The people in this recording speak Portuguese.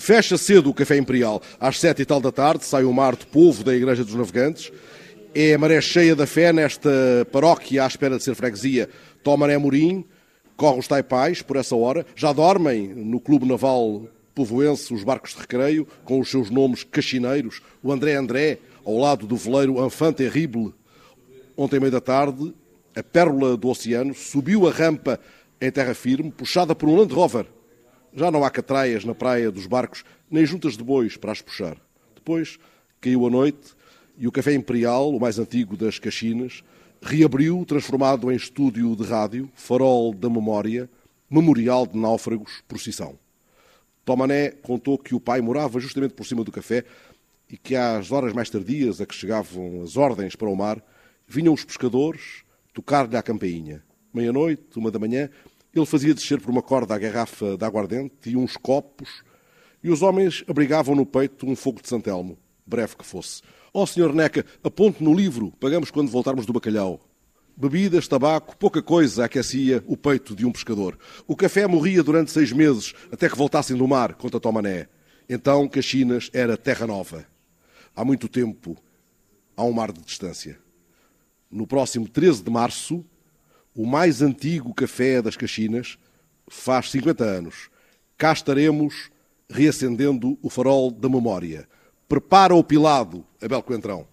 Fecha cedo o Café Imperial. Às sete e tal da tarde sai o mar de povo da Igreja dos Navegantes. É a maré cheia da fé nesta paróquia à espera de ser freguesia. Tomaré Morim, corre os taipais por essa hora. Já dormem no Clube Naval Povoense os barcos de recreio, com os seus nomes cachineiros. O André André, ao lado do veleiro Enfant Terrible. Ontem, meia da tarde, a pérola do oceano subiu a rampa em terra firme, puxada por um Land Rover. Já não há catraias na praia dos barcos, nem juntas de bois para as puxar. Depois caiu a noite e o Café Imperial, o mais antigo das Caxinas, reabriu, transformado em estúdio de rádio, farol da memória, memorial de náufragos, procissão. Tomané contou que o pai morava justamente por cima do café e que às horas mais tardias a que chegavam as ordens para o mar, vinham os pescadores tocar-lhe à campainha. Meia-noite, uma da manhã, ele fazia descer por uma corda a garrafa de aguardente e uns copos, e os homens abrigavam no peito um fogo de Santelmo, breve que fosse. Ó oh, senhor Neca, aponte no livro, pagamos quando voltarmos do bacalhau. Bebidas, tabaco, pouca coisa aquecia o peito de um pescador. O café morria durante seis meses, até que voltassem do mar, conta Tomané. Então Caxinas era terra nova. Há muito tempo, há um mar de distância. No próximo 13 de março, o mais antigo café das Caxinas, faz 50 anos. Cá estaremos reacendendo o farol da memória. Prepara o pilado, Abel Coentrão.